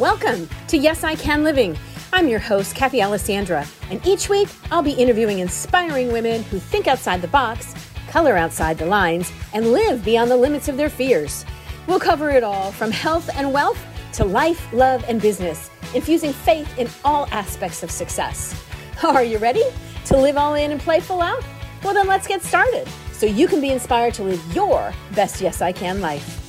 Welcome to Yes I Can Living. I'm your host, Kathy Alessandra, and each week I'll be interviewing inspiring women who think outside the box, color outside the lines, and live beyond the limits of their fears. We'll cover it all from health and wealth to life, love, and business, infusing faith in all aspects of success. Are you ready to live all in and play full out? Well, then let's get started so you can be inspired to live your best Yes I Can life.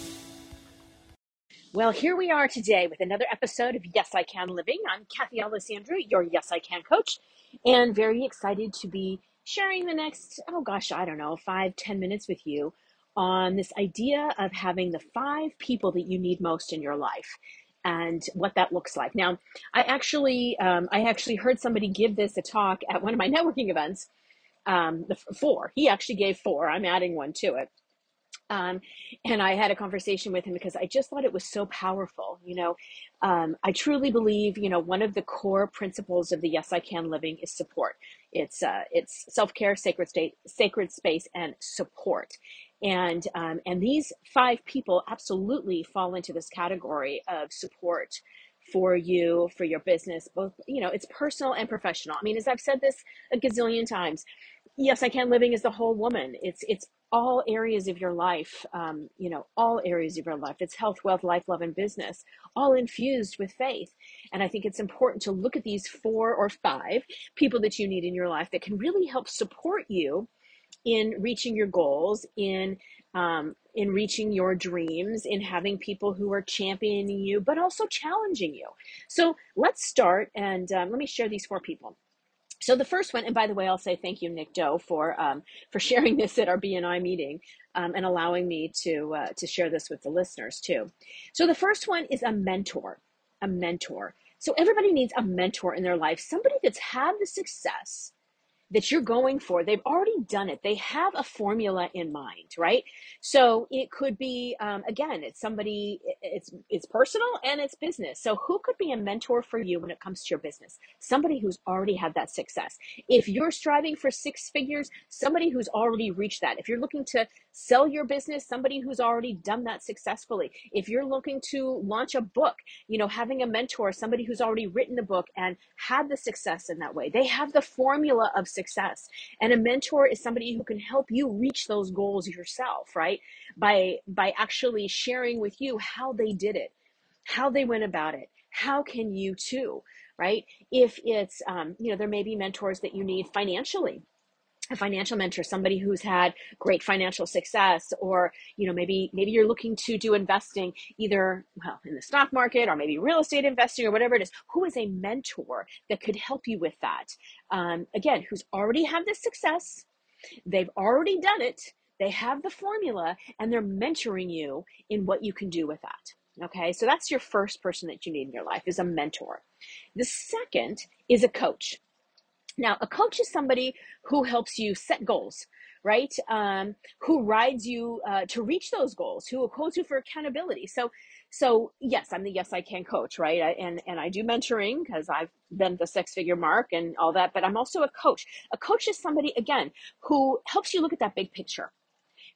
Well, here we are today with another episode of Yes I Can Living. I'm Kathy Alessandra, your Yes I Can coach, and very excited to be sharing the next, oh gosh, I don't know, five, ten minutes with you on this idea of having the five people that you need most in your life and what that looks like. Now, I actually, um, I actually heard somebody give this a talk at one of my networking events. Um, the four. He actually gave four. I'm adding one to it um, and I had a conversation with him because I just thought it was so powerful. You know, um, I truly believe, you know, one of the core principles of the Yes I Can living is support. It's uh, it's self care, sacred state, sacred space, and support. And um, and these five people absolutely fall into this category of support for you for your business both you know it's personal and professional i mean as i've said this a gazillion times yes i can living is the whole woman it's it's all areas of your life, um, you know, all areas of your life. It's health, wealth, life, love, and business, all infused with faith. And I think it's important to look at these four or five people that you need in your life that can really help support you in reaching your goals, in um, in reaching your dreams, in having people who are championing you, but also challenging you. So let's start and um, let me share these four people. So the first one, and by the way, I'll say thank you, Nick Doe, for um, for sharing this at our BNI meeting um, and allowing me to uh, to share this with the listeners too. So the first one is a mentor, a mentor. So everybody needs a mentor in their life, somebody that's had the success that you're going for, they've already done it. They have a formula in mind, right? So it could be, um, again, it's somebody, it's it's personal and it's business. So who could be a mentor for you when it comes to your business? Somebody who's already had that success. If you're striving for six figures, somebody who's already reached that. If you're looking to sell your business, somebody who's already done that successfully. If you're looking to launch a book, you know, having a mentor, somebody who's already written a book and had the success in that way. They have the formula of success. And a mentor is somebody who can help you reach those goals yourself, right? By by actually sharing with you how they did it, how they went about it. How can you too, right? If it's um, you know, there may be mentors that you need financially a financial mentor somebody who's had great financial success or you know maybe maybe you're looking to do investing either well in the stock market or maybe real estate investing or whatever it is who is a mentor that could help you with that? Um, again who's already had this success they've already done it they have the formula and they're mentoring you in what you can do with that okay? So that's your first person that you need in your life is a mentor. The second is a coach now, a coach is somebody who helps you set goals, right? Um, who rides you uh, to reach those goals, who holds you for accountability. So, so yes, I'm the Yes I Can coach, right? I, and and I do mentoring because I've been the six figure mark and all that. But I'm also a coach. A coach is somebody again who helps you look at that big picture,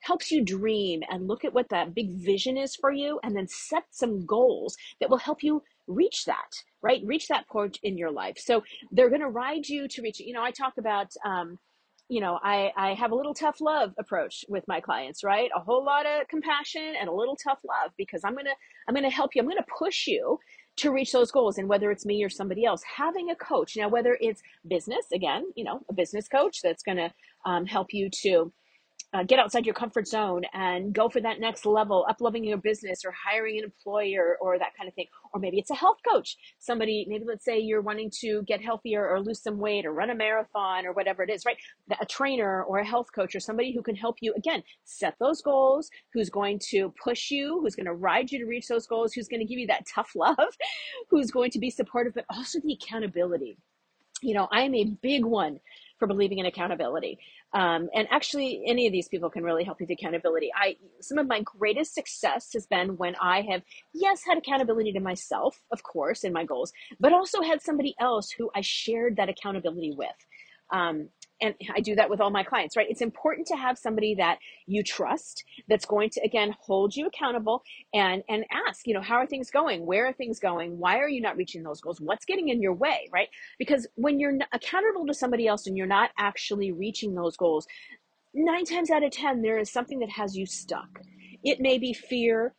helps you dream and look at what that big vision is for you, and then set some goals that will help you reach that right? Reach that point in your life. So they're going to ride you to reach it you know i talk about um, you know I, I have a little tough love approach with my clients right? A whole lot of compassion and a little tough love because i'm gonna i'm gonna help you. I'm gonna push you to reach those goals. And whether it's me or somebody else having a coach. Now whether it's business again you know a business coach that's gonna um, help you to uh, get outside your comfort zone and go for that next level, up leveling your business or hiring an employer or that kind of thing. Or maybe it's a health coach. Somebody, maybe let's say you're wanting to get healthier or lose some weight or run a marathon or whatever it is, right? A trainer or a health coach or somebody who can help you, again, set those goals, who's going to push you, who's going to ride you to reach those goals, who's going to give you that tough love, who's going to be supportive, but also the accountability. You know, I am a big one for believing in accountability. Um, and actually, any of these people can really help with accountability. I some of my greatest success has been when I have, yes, had accountability to myself, of course, in my goals, but also had somebody else who I shared that accountability with. Um, and I do that with all my clients, right? It's important to have somebody that you trust that's going to again hold you accountable and and ask, you know, how are things going? Where are things going? Why are you not reaching those goals? What's getting in your way, right? Because when you're accountable to somebody else and you're not actually reaching those goals, 9 times out of 10 there is something that has you stuck. It may be fear,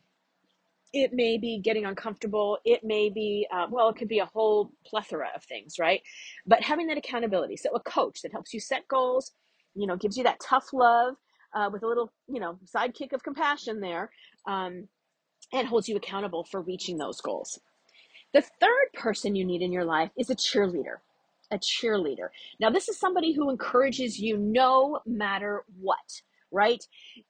it may be getting uncomfortable it may be uh, well it could be a whole plethora of things right? But having that accountability so a coach that helps you set goals you know gives you that tough love uh, with a little you know sidekick of compassion there um, and holds you accountable for reaching those goals. The third person you need in your life is a cheerleader a cheerleader. Now this is somebody who encourages you no matter what right?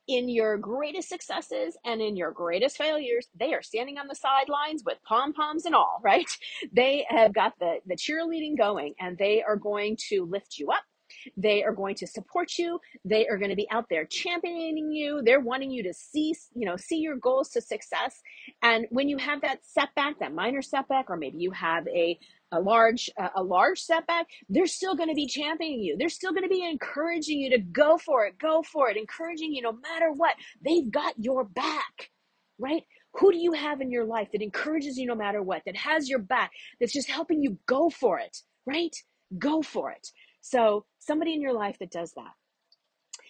In your greatest successes and in your greatest failures, they are standing on the sidelines with pom poms and all, right? They have got the, the cheerleading going and they are going to lift you up. They are going to support you. They are going to be out there championing you. They're wanting you to see, you know, see your goals to success. And when you have that setback, that minor setback, or maybe you have a a large a large setback they're still going to be championing you they're still going to be encouraging you to go for it go for it encouraging you no matter what they've got your back right who do you have in your life that encourages you no matter what that has your back that's just helping you go for it right go for it so somebody in your life that does that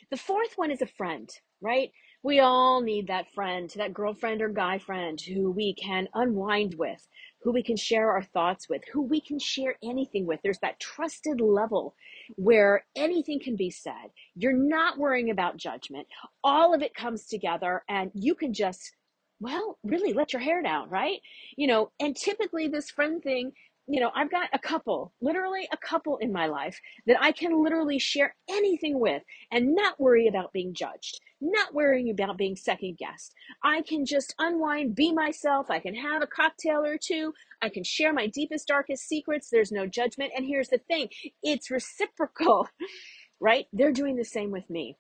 the fourth one is a friend right we all need that friend, that girlfriend or guy friend who we can unwind with, who we can share our thoughts with, who we can share anything with. There's that trusted level where anything can be said. You're not worrying about judgment. All of it comes together and you can just, well, really let your hair down, right? You know, and typically this friend thing you know, I've got a couple, literally a couple in my life that I can literally share anything with and not worry about being judged, not worrying about being second guessed. I can just unwind, be myself. I can have a cocktail or two. I can share my deepest, darkest secrets. There's no judgment. And here's the thing it's reciprocal, right? They're doing the same with me.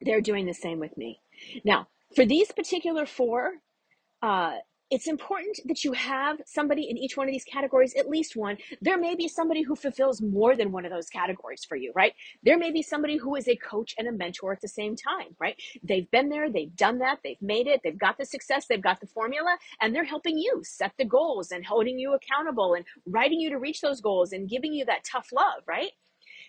They're doing the same with me. Now, for these particular four, uh, it's important that you have somebody in each one of these categories, at least one. There may be somebody who fulfills more than one of those categories for you, right? There may be somebody who is a coach and a mentor at the same time, right? They've been there, they've done that, they've made it, they've got the success, they've got the formula, and they're helping you set the goals and holding you accountable and writing you to reach those goals and giving you that tough love, right?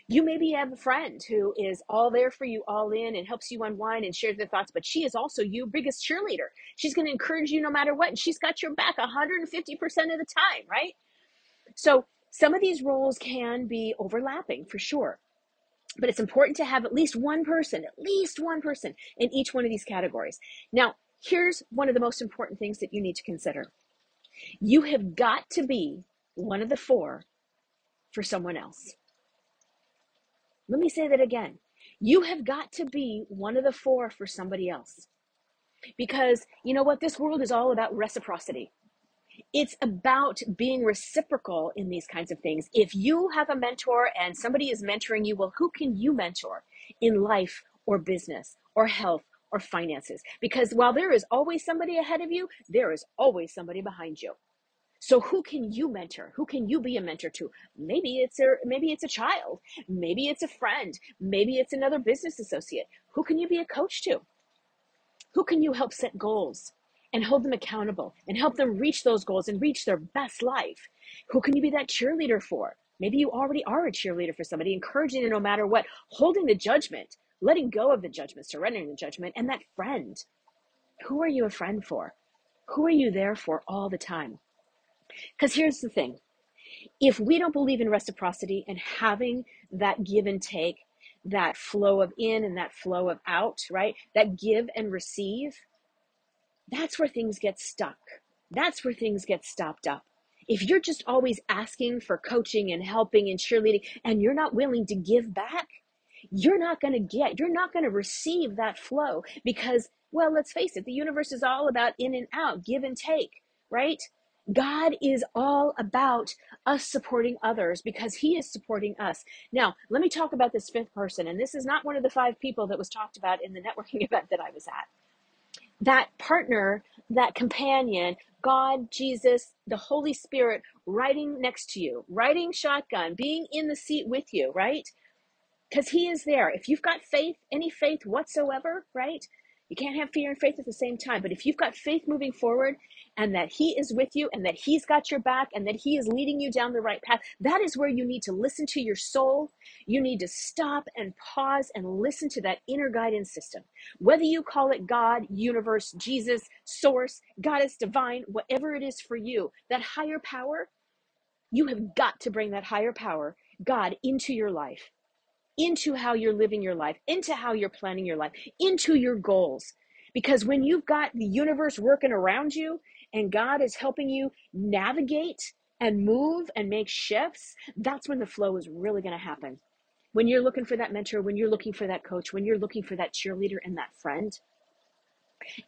You maybe have a friend who is all there for you, all in, and helps you unwind and share their thoughts, but she is also your biggest cheerleader. She's going to encourage you no matter what, and she's got your back 150% of the time, right? So some of these roles can be overlapping for sure. But it's important to have at least one person, at least one person in each one of these categories. Now, here's one of the most important things that you need to consider. You have got to be one of the four for someone else. Let me say that again. You have got to be one of the four for somebody else. Because you know what? This world is all about reciprocity. It's about being reciprocal in these kinds of things. If you have a mentor and somebody is mentoring you, well, who can you mentor in life or business or health or finances? Because while there is always somebody ahead of you, there is always somebody behind you. So who can you mentor? Who can you be a mentor to? Maybe it's a maybe it's a child, maybe it's a friend, maybe it's another business associate. Who can you be a coach to? Who can you help set goals and hold them accountable and help them reach those goals and reach their best life? Who can you be that cheerleader for? Maybe you already are a cheerleader for somebody, encouraging them no matter what, holding the judgment, letting go of the judgment, surrendering the judgment, and that friend. Who are you a friend for? Who are you there for all the time? Because here's the thing if we don't believe in reciprocity and having that give and take, that flow of in and that flow of out, right? That give and receive, that's where things get stuck. That's where things get stopped up. If you're just always asking for coaching and helping and cheerleading and you're not willing to give back, you're not going to get, you're not going to receive that flow because, well, let's face it, the universe is all about in and out, give and take, right? God is all about us supporting others because he is supporting us. Now, let me talk about this fifth person. And this is not one of the five people that was talked about in the networking event that I was at. That partner, that companion, God, Jesus, the Holy Spirit riding next to you, riding shotgun, being in the seat with you, right? because He is there. If you've got faith, any faith whatsoever, right? You can't have fear and faith at the same time. But if you've got faith moving forward and that He is with you and that He's got your back and that He is leading you down the right path, that is where you need to listen to your soul. You need to stop and pause and listen to that inner guidance system. Whether you call it God, universe, Jesus, source, goddess, divine, whatever it is for you, that higher power, you have got to bring that higher power, God, into your life into how you're living your life, into how you're planning your life, into your goals. Because when you've got the universe working around you and God is helping you navigate and move and make shifts, that's when the flow is really going to happen. When you're looking for that mentor, when you're looking for that coach, when you're looking for that cheerleader and that friend,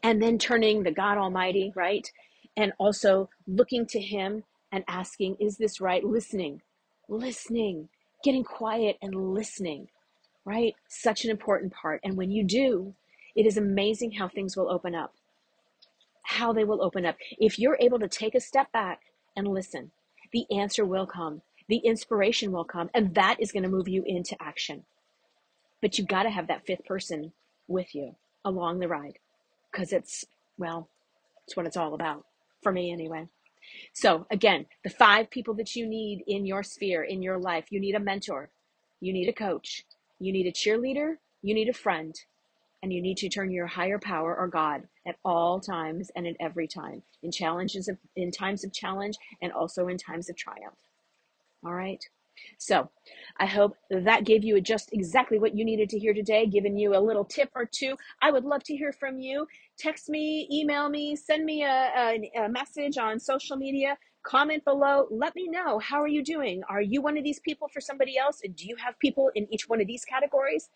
and then turning the God Almighty, right? And also looking to Him and asking, Is this right? Listening, listening getting quiet and listening, right? Such an important part. And when you do, it is amazing how things will open up. How they will open up. If you're able to take a step back and listen, the answer will come, the inspiration will come, and that is going to move you into action. But you got to have that fifth person with you along the ride because it's, well, it's what it's all about for me anyway. So, again, the five people that you need in your sphere, in your life you need a mentor, you need a coach, you need a cheerleader, you need a friend, and you need to turn your higher power or God at all times and at every time in challenges of, in times of challenge and also in times of triumph. All right. So I hope that gave you just exactly what you needed to hear today, giving you a little tip or two. I would love to hear from you. Text me, email me, send me a, a, a message on social media, comment below. Let me know how are you doing? Are you one of these people for somebody else? Do you have people in each one of these categories?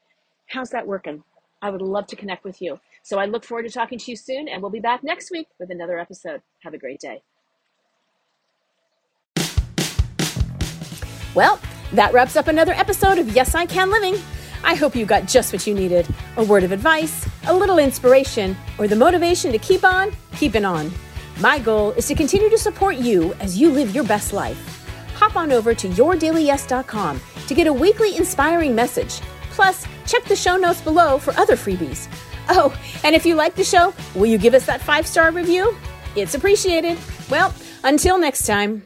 How's that working? I would love to connect with you. So I look forward to talking to you soon, and we'll be back next week with another episode. Have a great day. Well, that wraps up another episode of Yes, I Can Living. I hope you got just what you needed a word of advice, a little inspiration, or the motivation to keep on keeping on. My goal is to continue to support you as you live your best life. Hop on over to yourdailyyes.com to get a weekly inspiring message. Plus, check the show notes below for other freebies. Oh, and if you like the show, will you give us that five star review? It's appreciated. Well, until next time.